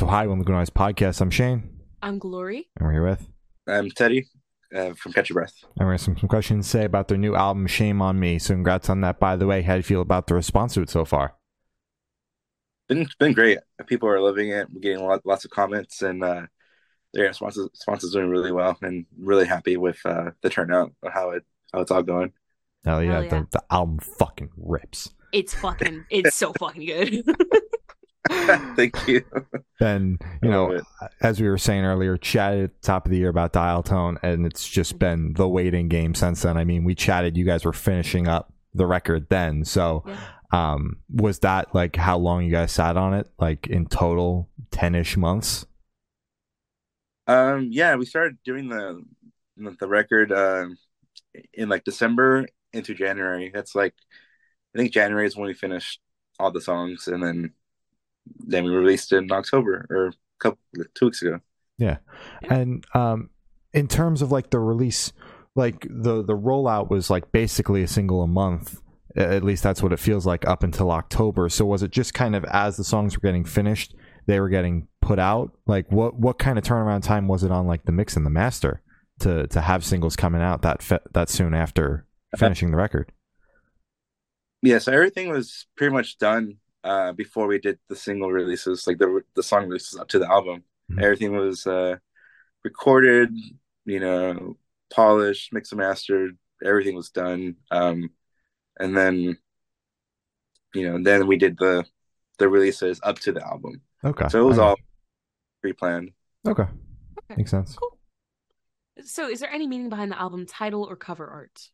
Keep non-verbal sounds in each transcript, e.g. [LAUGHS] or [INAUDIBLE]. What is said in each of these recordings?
So, hi, welcome to Eyes Podcast. I'm Shane, I'm Glory. and we're here with. I'm Teddy uh, from Catch Your Breath. And we're going to some, some questions to say about their new album, Shame on Me. So, congrats on that, by the way. How do you feel about the response to it so far? Been been great. People are loving it. We're getting lot, lots of comments, and uh, their response is, response is doing really well. And really happy with uh, the turnout of how it how it's all going. Hell yeah, Hell yeah. The, the album fucking rips. It's fucking, it's so fucking good. [LAUGHS] [LAUGHS] Thank you. Then, you know, it. as we were saying earlier, chatted at the top of the year about Dial Tone, and it's just been the waiting game since then. I mean, we chatted, you guys were finishing up the record then. So, Yeah. um, was that like how long you guys sat on it? Like in total, 10 ish months? Um, yeah, we started doing the the record um, in like December into January. That's like I think January is when we finished all the songs, and then then we released it in October or a couple two weeks ago. Yeah, and um, in terms of like the release, like the the rollout was like basically a single a month. At least that's what it feels like up until October. So was it just kind of as the songs were getting finished, they were getting put out? Like what what kind of turnaround time was it on like the mix and the master to to have singles coming out that fe- that soon after finishing the record? Yeah, so everything was pretty much done uh, before we did the single releases, like the the song releases up to the album. Mhm. Everything was uh, recorded, you know, polished, mixed and mastered. Everything was done, um, and then, you know, then we did the the releases up to the album. Okay. So it was I got all pre-planned. okay. Okay. Makes sense. Cool. So, is there any meaning behind the album title or cover art?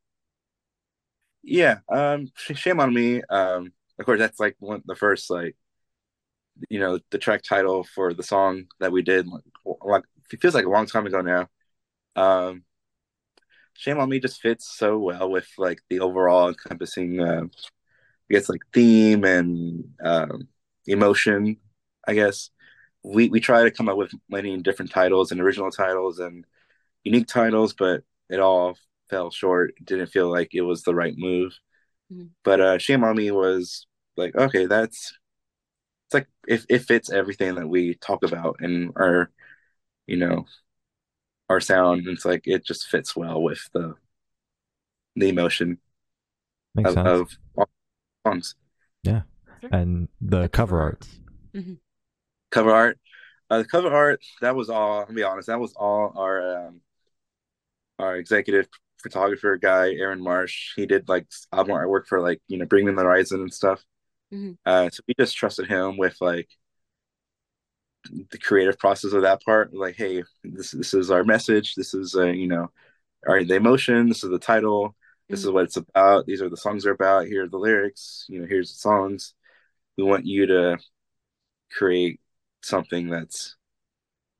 Yeah, um, sh- shame on me. Um, of course, that's like one the first like, you know, the track title for the song that we did. Like, like it feels like a long time ago now. Um, shame on me just fits so well with like the overall encompassing, uh, I guess like theme and um, emotion. I guess we we try to come up with many different titles and original titles and unique titles, but it all fell short. Didn't feel like it was the right move. Mhm. But uh Shame on Me was like, okay, that's it's like it, it fits everything that we talk about and our you know our sound. It's like it just fits well with the the emotion Makes of, sense. of all songs. Yeah. And the cover art. Cover art. Uh, the cover art, that was all, I'll be honest, that was all our um our executive photographer guy, Aaron Marsh. He did like album artwork for like, you know, Bring Me the Horizon and stuff. Mhm. Uh, so we just trusted him with like the creative process of that part. Like, hey, this this is our message. This is uh, you know, our the emotion. This is the title. This is Mhm. what it's about. These are the songs are about. Here are the lyrics. You know, here's the songs. We want you to create something that's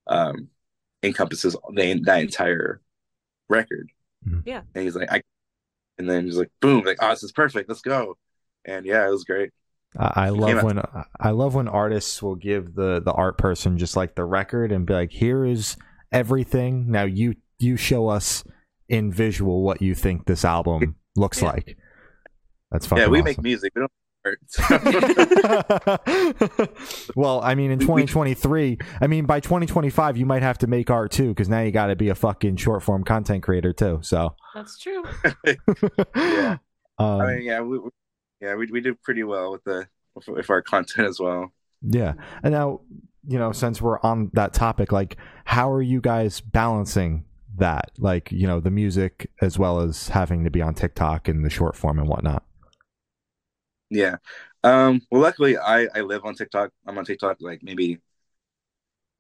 um encompasses the, that entire record. Mhm. Yeah. And he's like, I, and then he's like, boom, like, oh, this is perfect. Let's go. And yeah, it was great. I, I love came out- when I love when artists will give the the art person just like the record and be like, "Here is everything. Now you you show us in visual what you think this album [LAUGHS] looks Yeah. like." That's fucking yeah, we awesome. make music. We don't art. So- [LAUGHS] well, I mean, in We- we- 2023, I mean, by 2025, you might have to make art too, because now you got to be a fucking short form content creator too. So, That's true. [LAUGHS] Yeah. um, I mean, yeah, we, we- yeah, we we did pretty well with the with, with our content as well. Yeah. And now, you know, since we're on that topic, like, how are you guys balancing that? Like, you know, the music as well as having to be on TikTok and the short form and whatnot. Yeah. Um, well, luckily, I I live on TikTok. I'm on TikTok like maybe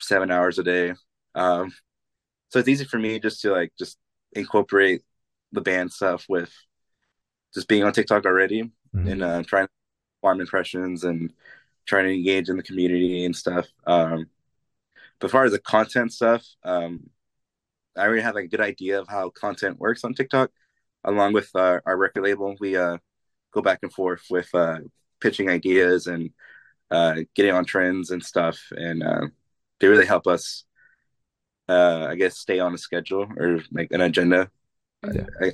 seven hours a day. Um, so it's easy for me just to like just incorporate the band stuff with just being on TikTok already Mhm. and uh, trying to farm impressions and trying to engage in the community and stuff. Um, but as far as the content stuff, um, I already have like, a good idea of how content works on TikTok. Along with uh, our record label, we uh, go back and forth with uh, pitching ideas and uh, getting on trends and stuff, and uh, they really help us. Uh, I guess stay on a schedule or like an agenda, Mhm. a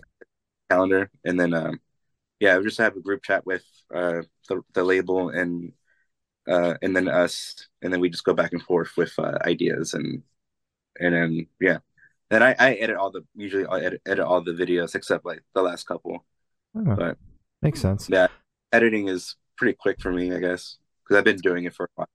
calendar, and then um, yeah, we just have a group chat with uh, the the label and uh, and then us, and then we just go back and forth with uh, ideas and and then yeah, then I, I edit all the usually I edit, edit all the videos except like the last couple, Oh, but makes sense. yeah, editing is pretty quick for me, I guess, because I've been doing it for a while.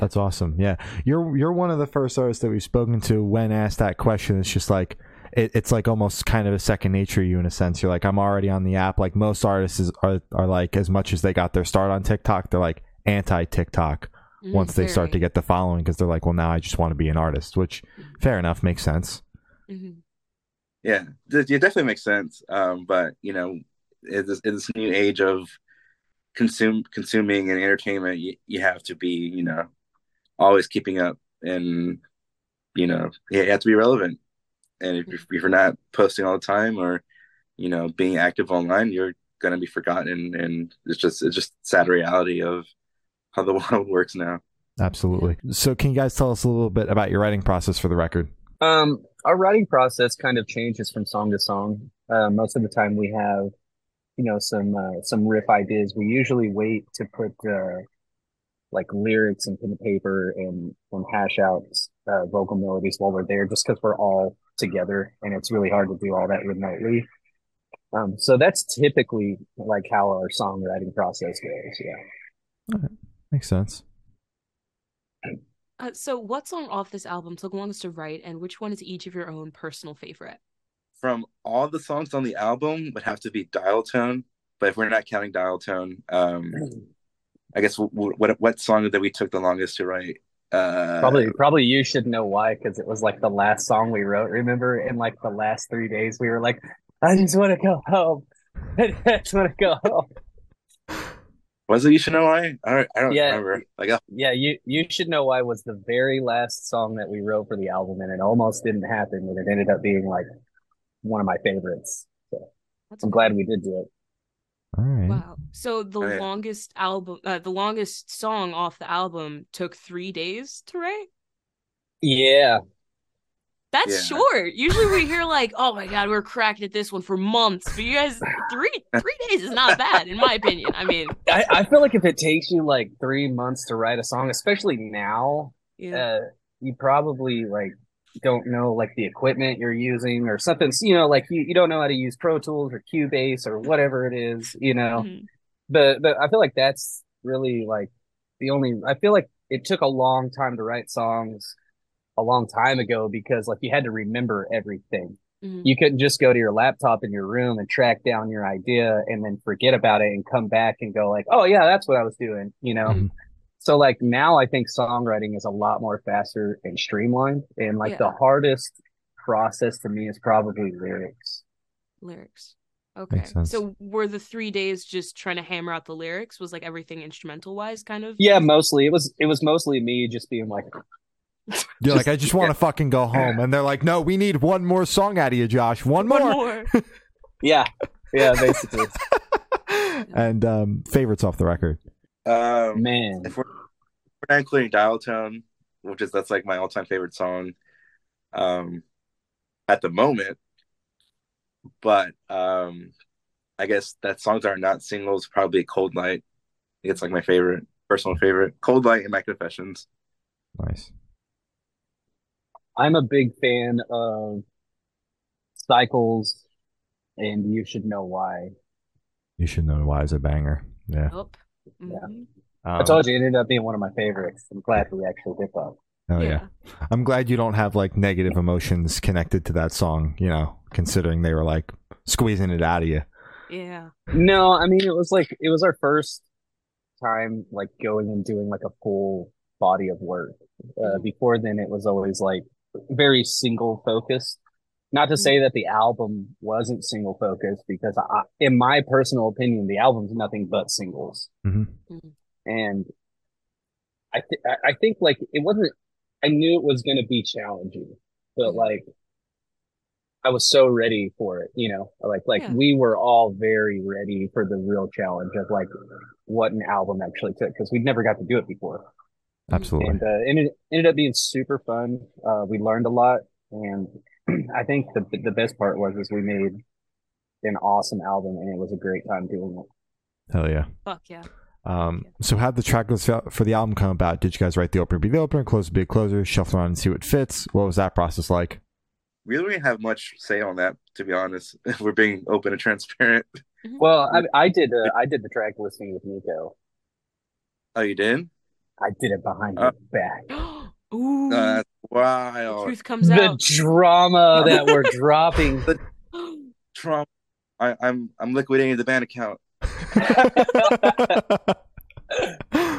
That's awesome. Yeah, you're you're one of the first artists that we've spoken to when asked that question. It's just like it, it's like almost kind of a second nature to you in a sense. You're like I'm already on the app. Like most artists is, are are like as much as they got their start on TikTok, they're like anti TikTok Mm, once they start to get the following because they're like, well, now I just want to be an artist, which fair enough makes sense. Mhm. Yeah, it definitely makes sense. Um, but you know, in this, in this new age of consume consuming and entertainment, you, you have to be, you know, always keeping up, and you know, you have to be relevant. And if, if you're not posting all the time or, you know, being active online, you're gonna be forgotten. And it's just it's just sad reality of how the [LAUGHS] world works now. Absolutely. So, can you guys tell us a little bit about your writing process for the record? Um, our writing process kind of changes from song to song. Uh, most of the time, we have, you know, some uh, some riff ideas. We usually wait to put uh, like lyrics and pen and paper and and hash out uh, vocal melodies while we're there, just because we're all together, and it's really hard to do all that remotely. Um, so that's typically like how our songwriting process goes. Yeah. Makes sense. Uh, so, what song off this album took longest to write, and which one is each of your own personal favorite? From all the songs on the album, would have to be Dial Tone. But if we're not counting Dial Tone, um, I guess w- w- what what song that we took the longest to write? Uh, Probably, probably you should know why, because it was like the last song we wrote. Remember, in like the last three days, we were like, "I just want to go home. [LAUGHS] I just want to go home." Was it You Should Know Why? I don't, I don't Yeah. remember. Like, uh, Yeah, you you should know why was the very last song that we wrote for the album, and it almost didn't happen, and it ended up being like one of my favorites. So That's I'm glad we did do it. All right. Wow. So the yeah. longest album, uh, the longest song off the album took three days to write. Yeah, That's Yeah. short. Usually we hear like, "Oh my god, we're cracked at this one for months," but you guys, three [SIGHS] three days is not bad in my opinion. I mean, I, I feel like if it takes you like three months to write a song, especially now, yeah, uh, you probably like don't know like the equipment you're using or something. You know, like you, you don't know how to use Pro Tools or Cubase or whatever it is. You know, Mhm. but but I feel like that's really like the only. I feel like it took a long time to write songs a long time ago because like you had to remember everything. Mhm. You couldn't just go to your laptop in your room and track down your idea and then forget about it and come back and go like, oh yeah, that's what I was doing. You know. Mhm. So like now I think songwriting is a lot more faster and streamlined and like the hardest process to me is probably lyrics. lyrics. Okay. sense. So were the three days just trying to hammer out the lyrics? Was like everything instrumental wise, kind of? Yeah, mostly it was it was mostly me just being like You're like, [LAUGHS] I just want to fucking go home, and they're like, No, we need one more song out of you, Josh. One more. One more. [LAUGHS] yeah. Yeah, basically. [LAUGHS] and um, favorites off the record. Um, Man. if we're, we're not including Dial Tone, which is that's like my all time favorite song, um, at the moment. But um, I guess that songs are not singles. Probably Cold Light. It's like my favorite, personal favorite. Cold Light and My Confessions. Nice. I'm a big fan of cycles and you should know why. You should know why it's a banger. Yeah. Oh. Mhm. I Um, told you it ended up being one of my favorites. I'm glad we actually did that. Oh yeah. I'm glad you don't have like negative emotions connected to that song, you know, considering they were like squeezing it out of you. Yeah. No, I mean it was like it was our first time like going and doing like a full body of work. Uh, Mhm. before then, it was always like very single focused. Not to say that the album wasn't single focused, because I, in my personal opinion, the album's nothing but singles. hmm And I th- I- I think like it wasn't. I knew it was going to be challenging, but Mhm. like I was so ready for it, you know, like, like Yeah. we were all very ready for the real challenge of like what an album actually took because we'd never got to do it before. Absolutely. And, uh, and it ended up being super fun. Uh, we learned a lot. And [CLEARS THROAT] I think the, the best part was, is we made an awesome album and it was a great time doing it. Hell yeah. Fuck yeah. Um, so how did the track list for the album come about? Did you guys write the opener be the opener, close be the closer, shuffle around and see what fits? What was that process like? We don't really have much say on that, to be honest. [LAUGHS] If we're being open and transparent. Mhm. Well, I, I did. Uh, I did the track listing with Nico. Oh, you did? I did it behind Uh, your back. [GASPS] Ooh, Uh, the truth comes The out. drama [LAUGHS] that we're dropping. The Trump. I, I'm I'm liquidating the band account. [LAUGHS]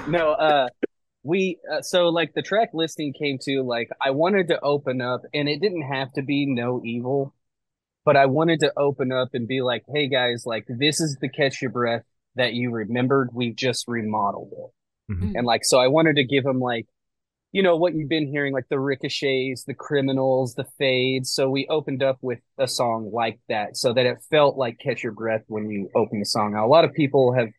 no, uh, we uh, so like the track listing came to like I wanted to open up, and it didn't have to be no evil, but I wanted to open up and be like, hey guys, like this is the catch your breath that you remembered. We've just remodeled it, Mhm. and like so I wanted to give them like. You know what you've been hearing, like the ricochets, the criminals, the fades. So we opened up with a song like that, so that it felt like Catch Your Breath when you open the song. Now, a lot of people have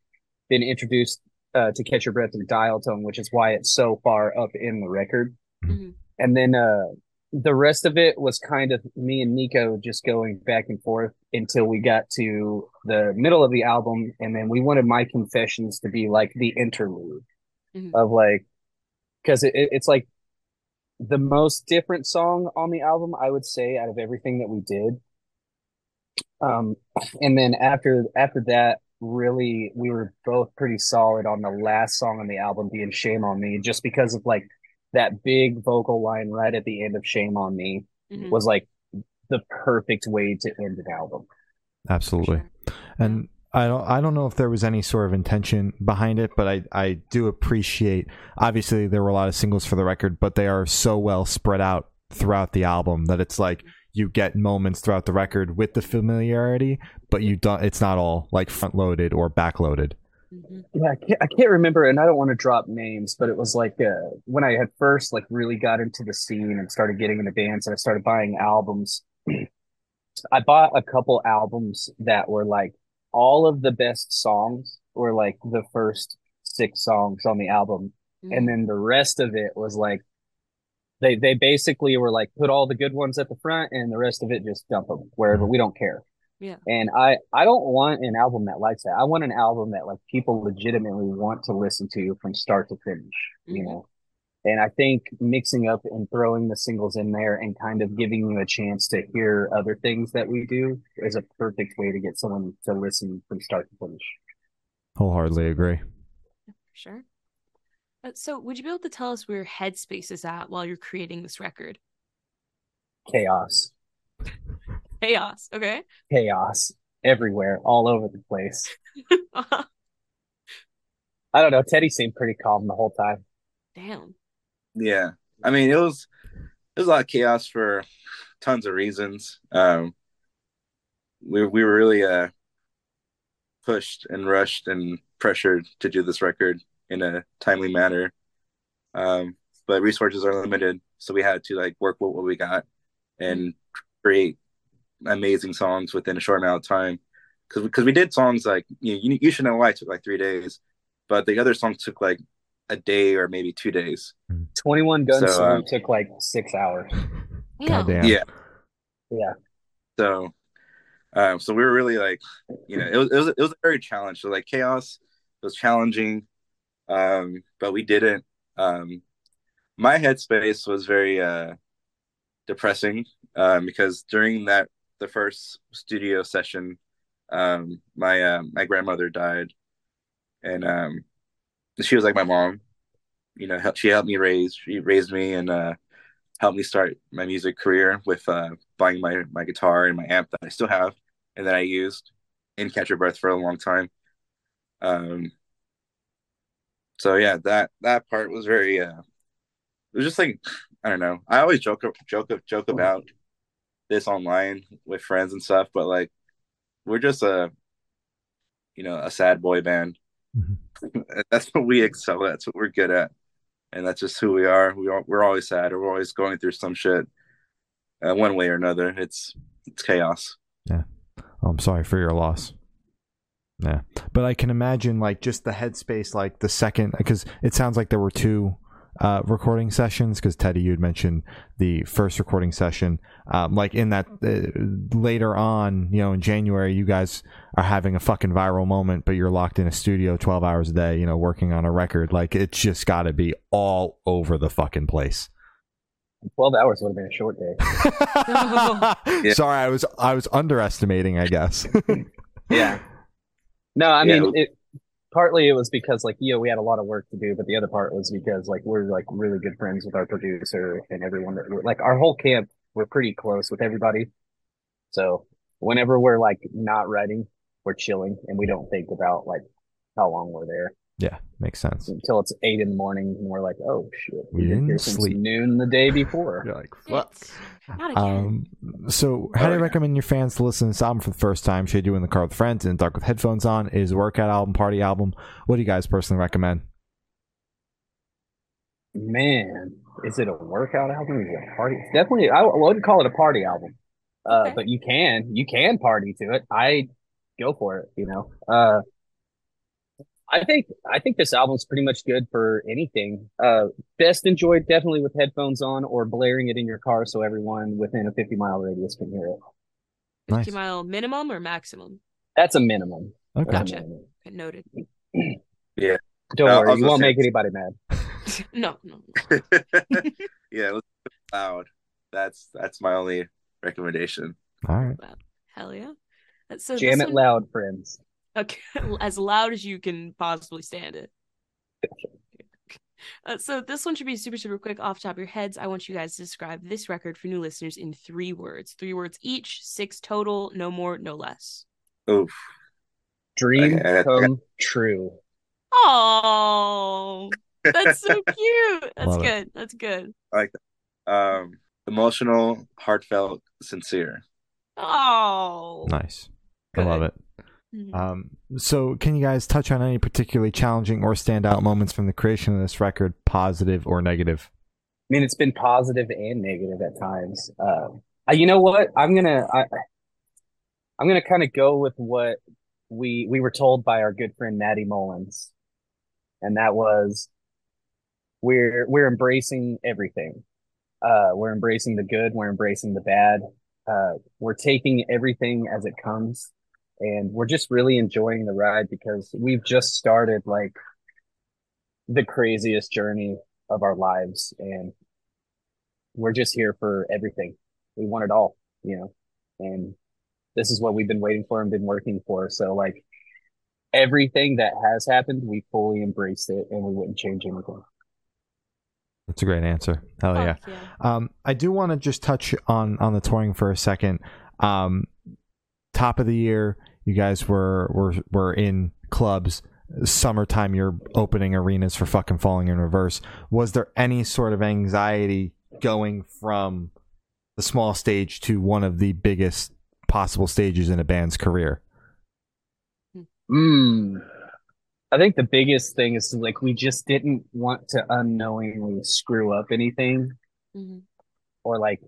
been introduced uh, to Catch Your Breath through Dial Tone, which is why it's so far up in the record. Mhm. And then uh, the rest of it was kind of me and Nico just going back and forth until we got to the middle of the album, and then we wanted my confessions to be like the interlude Mhm. of like, because it, it, it's like the most different song on the album, I would say, out of everything that we did. Um, and then after after that, really, we were both pretty solid on the last song on the album, being "Shame on Me," just because of like that big vocal line right at the end of "Shame on Me" Mhm. was like the perfect way to end an album. Absolutely. Sure. And I don't I don't know if there was any sort of intention behind it, but I, I do appreciate obviously there were a lot of singles for the record, but they are so well spread out throughout the album that it's like you get moments throughout the record with the familiarity, but you don't it's not all like front loaded or back loaded. Mhm. Yeah, I can't, I can't remember, and I don't want to drop names, but it was like uh, when I had first like really got into the scene and started getting into bands, and I started buying albums. [CLEARS THROAT] I bought a couple albums that were like all of the best songs were like the first six songs on the album, Mhm. and then the rest of it was like they they basically were like put all the good ones at the front, and the rest of it just dump them wherever we don't care. Yeah. And I I don't want an album that likes that. I want an album that like people legitimately want to listen to from start to finish, you Mhm. know. And I think mixing up and throwing the singles in there and kind of giving you a chance to hear other things that we do is a perfect way to get someone to listen from start to finish. Wholeheartedly agree. For Sure. Uh, so, would you be able to tell us where your headspace is at while you're creating this record? Chaos. [LAUGHS] Chaos. Okay. Chaos everywhere, all over the place. [LAUGHS] I don't know. Teddy seemed pretty calm the whole time. Damn. Yeah, I mean it was it was a lot of chaos for tons of reasons. Um, we we were really uh pushed and rushed and pressured to do this record in a timely manner. Um, but resources are limited, so we had to like work with what we got and create amazing songs within a short amount of time. Because because we did songs like you, you you should know why it took like three days, but the other songs took like a day or maybe two days. 21 guns So, um, took like six hours. Yeah. Goddamn. Yeah. Yeah. So, um, so we were really like, you know, it was it was it was a very challenge. So like chaos was challenging, um, but we did it. Um, my headspace was very uh, depressing um, because during that the first studio session, um, my uh, my grandmother died, and um, she was like my mom. You know, she helped me raise, she raised me, and uh, helped me start my music career with uh, buying my my guitar and my amp that I still have and that I used in Catch Your Breath for a long time. Um, so yeah, that that part was very. Uh, it was just like I don't know. I always joke joke joke about this online with friends and stuff, but like we're just a you know a sad boy band. Mhm. That's what we excel at. That's what we're good at, and that's just who we are. We are we're always sad, or we're always going through some shit, uh, one way or another. It's it's chaos. Oh, I'm sorry for your loss. Yeah, but I can imagine like just the headspace, like the second, because it sounds like there were two uh, recording sessions? Because Teddy, you had mentioned the first recording session. Um, like in that uh, later on, you know, in January, you guys are having a fucking viral moment, but you're locked in a studio 12 hours a day, you know, working on a record. Like it's just got to be all over the fucking place. 12 hours would have been a short day. Yeah. [LAUGHS] [LAUGHS] Sorry, I was I was underestimating, I guess. [LAUGHS] Yeah. No, I Yeah. mean, it partly it was because like, you know, we had a lot of work to do, but the other part was because like we're like really good friends with our producer and everyone that like our whole camp, we're pretty close with everybody. So whenever we're like not writing, we're chilling and we don't think about like how long we're there yeah, makes sense. until it's eight in the morning and we're like, oh shit, We we've been didn't here since sleep. noon the day before. You're like, Shit. Not again. Um, so how do you yeah. recommend your fans to listen to this album for the first time? Should you do it in the car with friends in the dark with headphones on? Is a workout album, party album? What do you guys personally recommend? Man, is it a workout album? Is it a party? It's definitely, I wouldn't call it a party album. Uh, Okay. but you can, you can party to it. I go for it, you know. Uh, I think, I think this album's pretty much good for anything. Uh, best enjoyed definitely with headphones on or blaring it in your car so everyone within a 50 mile radius can hear it. 50 Nice. mile minimum or maximum? That's a minimum. Okay. That's a Gotcha. minimum. Okay, noted. [CLEARS THROAT] Don't Uh, I worry, you won't make anybody mad. [LAUGHS] [LAUGHS] no, no. [LAUGHS] yeah, let's loud. That's that's my only recommendation. All right. Hell yeah. So Jam it one- loud, friends. Okay, [LAUGHS] as loud as you can possibly stand it. Uh, so this one should be super super quick off the top of your heads. I want you guys to describe this record for new listeners in three words. Three words each, six total, no more, no less. Oof. Dream Okay, I got- come true. Oh, that's so [LAUGHS] cute. That's Love it. good. That's good. Like um, emotional, heartfelt, sincere. Oh, Nice. I love it. Mhm. Um, so, can you guys touch on any particularly challenging or standout moments from the creation of this record, positive or negative? I mean, it's been positive and negative at times. Uh, you know what? I'm gonna I, I'm gonna kind of go with what we we were told by our good friend Maddie Mullins, and that was we're we're embracing everything. Uh, we're embracing the good. We're embracing the bad. Uh, we're taking everything as it comes, and we're just really enjoying the ride because we've just started like the craziest journey of our lives and we're just here for everything. We want it all, you know, and this is what we've been waiting for and been working for. So like everything that has happened, we fully embraced it and we wouldn't change anything. That's a great answer. Hell yeah. Yeah. Um, I do want to just touch on on the touring for a second. Um, top of the year, you guys were were were in clubs. Summertime, you're opening arenas for fucking falling in reverse. Was there any sort of anxiety going from the small stage to one of the biggest possible stages in a band's career? Mm. I think the biggest thing is like we just didn't want to unknowingly screw up anything Mhm. or like,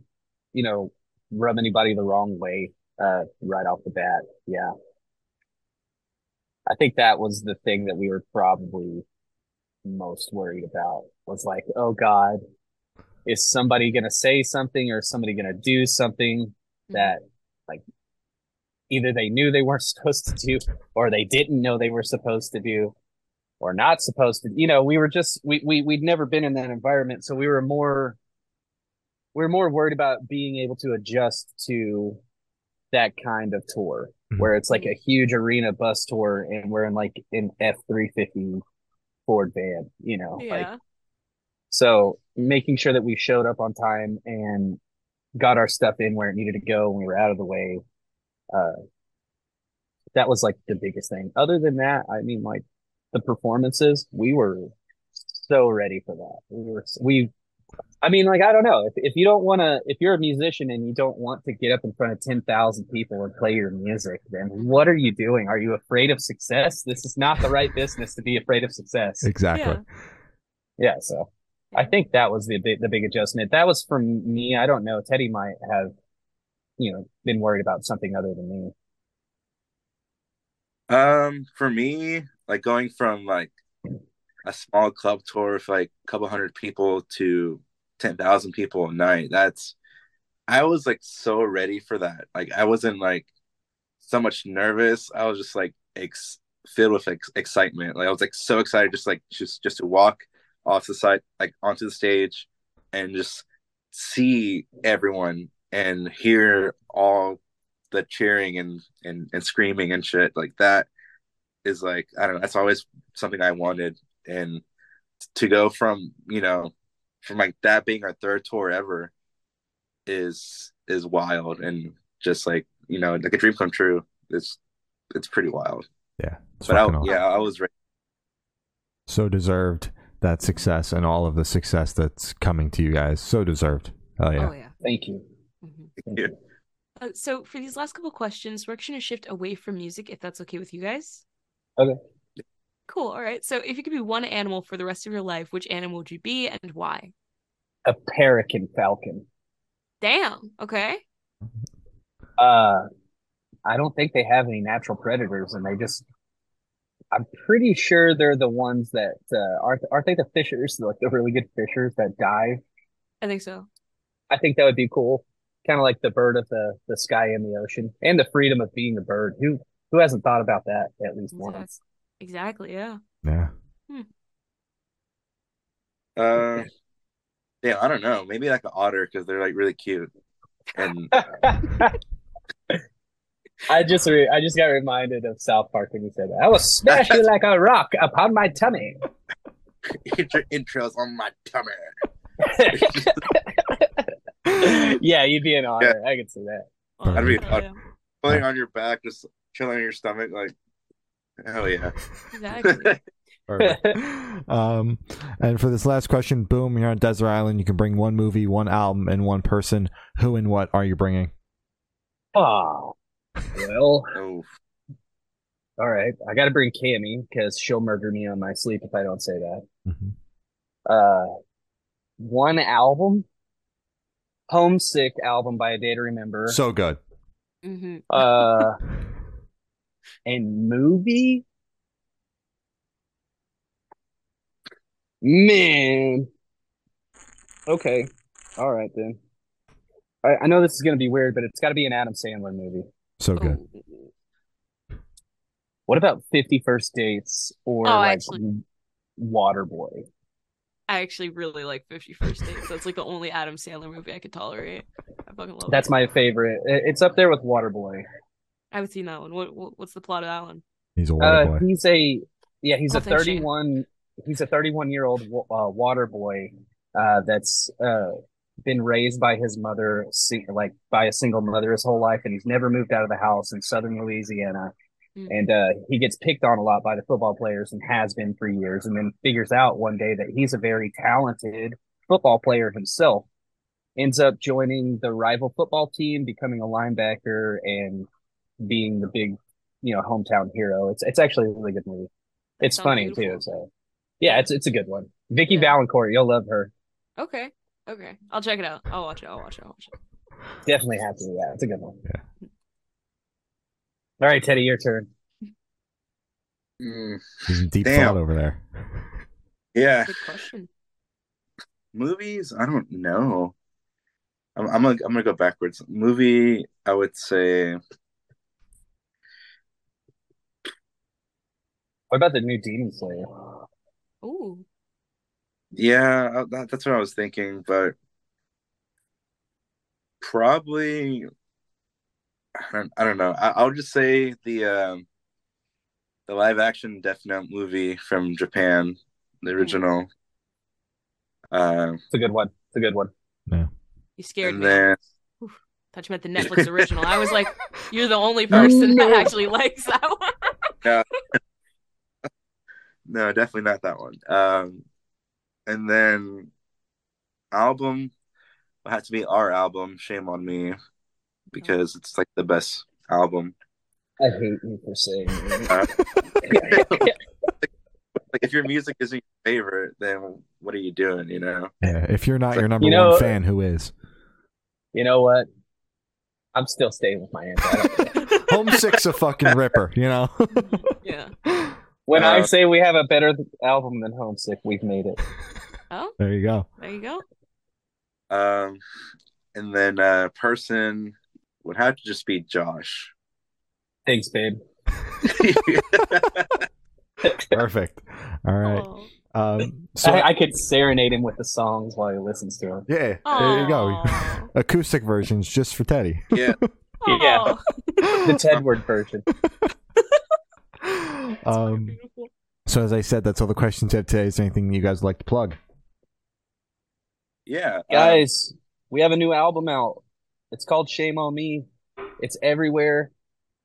you know, rub anybody the wrong way uh right off the bat. Yeah. I think that was the thing that we were probably most worried about was like, oh God, is somebody gonna say something or is somebody gonna do something that like either they knew they weren't [LAUGHS] supposed to do or they didn't know they were supposed to do or not supposed to you know we were just we, we we'd never been in that environment so we were more we were more worried about being able to adjust to that kind of tour Mhm. where it's like a huge arena bus tour and we're in like an F350 Ford van you know like so making sure that we showed up on time and got our stuff in where it needed to go when we were out of the way. Uh, that was like the biggest thing. Other than that, I mean, like the performances, we were so ready for that. We were, we, I mean, like, I don't know if, if you don't want to, if you're a musician and you don't want to get up in front of 10,000 people and play your music, then what are you doing? Are you afraid of success? This is not the right business to be afraid of success. Exactly. Yeah. Yeah. So. I think that was the big, the big adjustment. That was from me. I don't know. Teddy might have, you know, been worried about something other than me. Um, for me, like going from like a small club tour with like a couple hundred people to 10,000 people a night. That's, I was like so ready for that. Like, I wasn't like so much nervous. I was just like ex- filled with ex- excitement. Like, I was like so excited just like just, just to walk off the side, like onto the stage and just see everyone and hear all the cheering and, and, and screaming and shit like that is like, I don't know. That's always something I wanted. And to go from, you know, from like that being our third tour ever is is wild and just like you know like a dream come true it's it's pretty wild Yeah. It's but I, fucking awesome. yeah i was ready So deserved that success and all of the success that's coming to you guys. So deserved. Hell yeah. Oh yeah. Thank you. Mhm. Thank you. Uh, so for these last couple questions, we're actually gonna shift away from music if that's okay with you guys. Okay. Cool. All right. So if you could be one animal for the rest of your life, which animal would you be and why? A Peregrine falcon. Damn. Okay. Uh, I don't think they have any natural predators, and they just. I'm pretty sure they're the ones that uh, aren't aren't they the fishers, like the really good fishers that dive. I think so. I think that would be cool. Kind of like the bird of the the sky and the ocean, and the freedom of being a bird. Who who hasn't thought about that at least Exactly. once? Exactly. Yeah. Yeah. uh yeah i don't know maybe like an otter because they're like really cute and [LAUGHS] I just re- I just got reminded of South Park when you said that. I was smash you [LAUGHS] like a rock upon my tummy. intro- intros on my tummy [LAUGHS] yeah, you'd be an otter. I could see that. Oh, That'd be hell fun. yeah. pulling on your back just chilling on your stomach like hell yeah Exactly. [LAUGHS] [LAUGHS] Um, and for this last question, boom, you're on Desert Island. You can bring one movie, one album, and one person. Who and what are you bringing? Oh, well, oh all right. I got to bring Cammy because she'll murder me on my sleep if I don't say that. Mhm. Uh, one album, Homesick album by A Day to Remember. So good. hmm Uh, [LAUGHS] and movie. Man. Okay. All right then. I, I know this is gonna be weird, but it's got to be an Adam Sandler movie. So good. Oh, What about Fifty First Dates or Oh, like actually- Waterboy? I actually really like Fifty First Dates. That's like the only Adam Sandler movie I could tolerate. I fucking love That's it. my favorite. It's up there with Waterboy. I haven't seen that one. What, what what's the plot of that one? He's a water Uh, boy. he's a yeah, he's Oh, a 31 he's a 31 year old uh, water boy uh, that's uh, been raised by his mother like by a single mother his whole life and he's never moved out of the house in southern Louisiana Mm. and uh, he gets picked on a lot by the football players and has been for years and then figures out one day that he's a very talented football player himself ends up joining the rival football team becoming a linebacker and being the big you know hometown hero it's it's actually a really good movie it's funny beautiful. too so yeah it's it's a good one Vicki Yeah. Vallencourt you'll love her Okay. Okay. I'll check it out. I'll watch it. I'll watch it. I'll watch it. definitely have to yeah it's a good one Yeah. all right Teddy your turn Mm, deep Damn. thought over there. yeah Good question. movies i don't know I'm, I'm gonna i'm gonna go backwards movie i would say what about the new Demon Slayer Ooh. yeah uh, that, that's what i was thinking but probably i don't, I don't know I, i'll just say the um the live action death note movie from japan the original uh, it's a good one it's a good one Yeah. You scared and me. then Thought you meant the Netflix [LAUGHS] original. I was like, you're the only person that actually likes that one. [LAUGHS] No, definitely not that one. Um, and then album will have to be our album. Shame on me, because it's like the best album. I hate you for saying that. [LAUGHS] Uh, like if your music isn't your favorite, then what are you doing? You know? Yeah. If you're not your number You know- one fan, who is? you know what I'm still staying with my answer [LAUGHS] I. Homesick's a fucking ripper, you know? yeah. [LAUGHS] When I Uh, say we have a better album than Homesick, we've made it. [LAUGHS] Oh, There you go. there you go. Um, and then uh, person would have to just be Josh. Thanks, babe. [LAUGHS] Perfect. All right. Oh. Um, so I, I could serenade him with the songs while he listens to them. yeah, there you go. [LAUGHS] Acoustic versions just for Teddy. yeah, Yeah. Aw. The Tedward version. That's so um, beautiful. so as I said, that's all the questions I have today. Is there anything you guys would like to plug? yeah. um, Guys, we have a new album out. It's called Shame on Me. It's everywhere.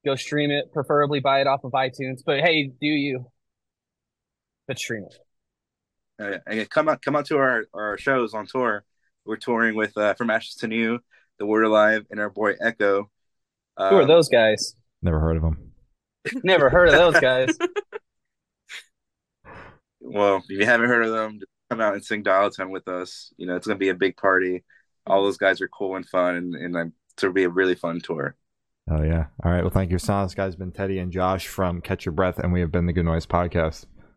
Go stream it, preferably buy it off of iTunes. But hey, do you? But stream it. Uh, and come out, come out to our, our shows on tour. We're touring with uh, From Ashes to New, The Word Alive, and our boy Echo. Who are Um, those guys? Never heard of them. [LAUGHS] Never heard of those guys. [LAUGHS] Well, if you haven't heard of them, come out and sing Dial Tone with us. You know, it's gonna be a big party. All those guys are cool and fun, and, and um, it's gonna be a really fun tour. Oh yeah. All right. Well, thank you. So this guy's been Teddy and Josh from Catch Your Breath, and we have been the Good Noise Podcast.